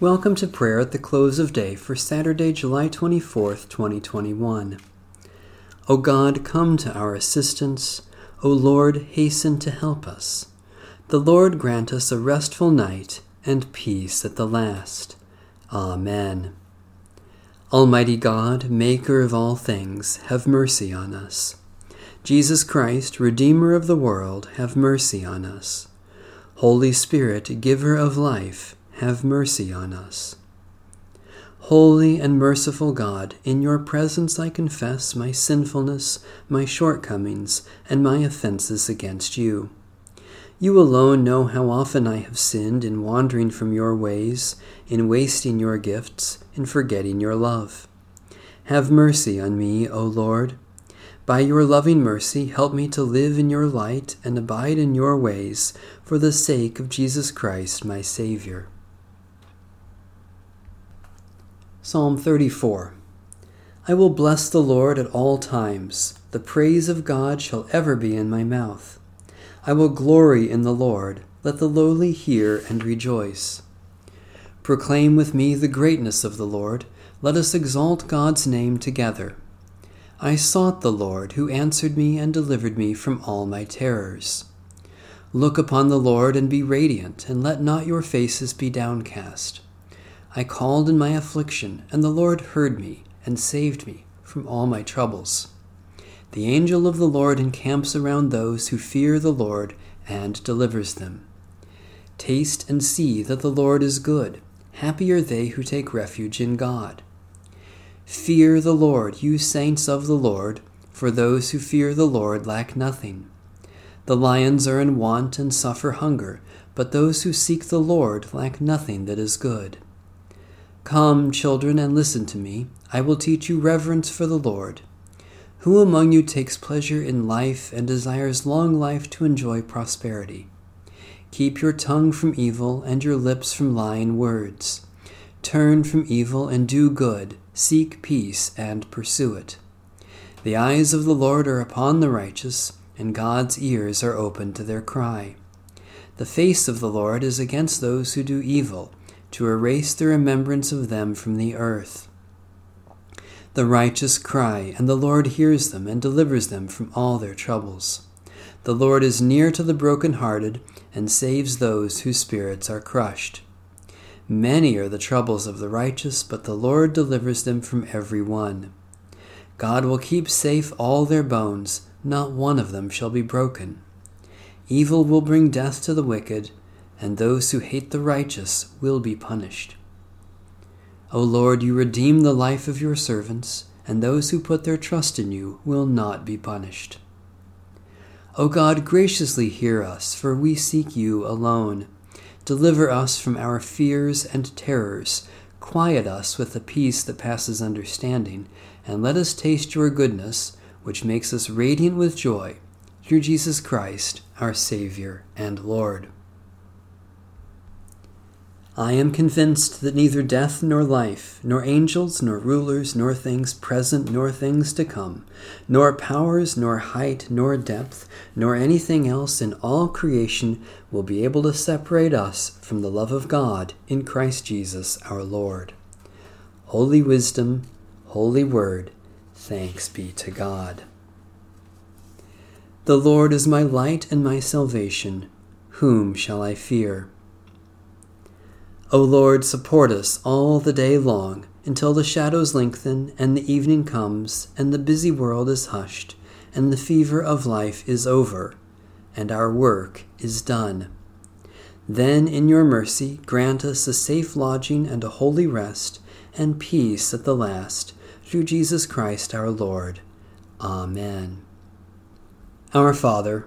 Welcome to prayer at the close of day for Saturday, July 24th, 2021. O God, come to our assistance. O Lord, hasten to help us. The Lord grant us a restful night and peace at the last. Amen. Almighty God, Maker of all things, have mercy on us. Jesus Christ, Redeemer of the world, have mercy on us. Holy Spirit, Giver of life, have mercy on us. Holy and merciful God, in your presence I confess my sinfulness, my shortcomings, and my offenses against you. You alone know how often I have sinned in wandering from your ways, in wasting your gifts, in forgetting your love. Have mercy on me, O Lord. By your loving mercy, help me to live in your light and abide in your ways, for the sake of Jesus Christ, my Savior. Psalm 34 I will bless the Lord at all times. The praise of God shall ever be in my mouth. I will glory in the Lord. Let the lowly hear and rejoice. Proclaim with me the greatness of the Lord. Let us exalt God's name together. I sought the Lord, who answered me and delivered me from all my terrors. Look upon the Lord and be radiant, and let not your faces be downcast. I called in my affliction, and the Lord heard me and saved me from all my troubles. The angel of the Lord encamps around those who fear the Lord and delivers them. Taste and see that the Lord is good. Happy are they who take refuge in God. Fear the Lord, you saints of the Lord, for those who fear the Lord lack nothing. The lions are in want and suffer hunger, but those who seek the Lord lack nothing that is good. Come, children, and listen to me. I will teach you reverence for the Lord. Who among you takes pleasure in life and desires long life to enjoy prosperity? Keep your tongue from evil and your lips from lying words. Turn from evil and do good. Seek peace and pursue it. The eyes of the Lord are upon the righteous, and God's ears are open to their cry. The face of the Lord is against those who do evil to erase the remembrance of them from the earth. The righteous cry, and the Lord hears them and delivers them from all their troubles. The Lord is near to the broken-hearted and saves those whose spirits are crushed. Many are the troubles of the righteous, but the Lord delivers them from every one. God will keep safe all their bones, not one of them shall be broken. Evil will bring death to the wicked, and those who hate the righteous will be punished. O Lord, you redeem the life of your servants, and those who put their trust in you will not be punished. O God, graciously hear us, for we seek you alone. Deliver us from our fears and terrors. Quiet us with the peace that passes understanding, and let us taste your goodness, which makes us radiant with joy, through Jesus Christ, our Savior and Lord. I am convinced that neither death nor life, nor angels, nor rulers, nor things present, nor things to come, nor powers, nor height, nor depth, nor anything else in all creation will be able to separate us from the love of God in Christ Jesus our Lord. Holy Wisdom, Holy Word, thanks be to God. The Lord is my light and my salvation. Whom shall I fear? O Lord, support us all the day long, until the shadows lengthen, and the evening comes, and the busy world is hushed, and the fever of life is over, and our work is done. Then, in your mercy, grant us a safe lodging and a holy rest, and peace at the last, through Jesus Christ our Lord. Amen. Our Father,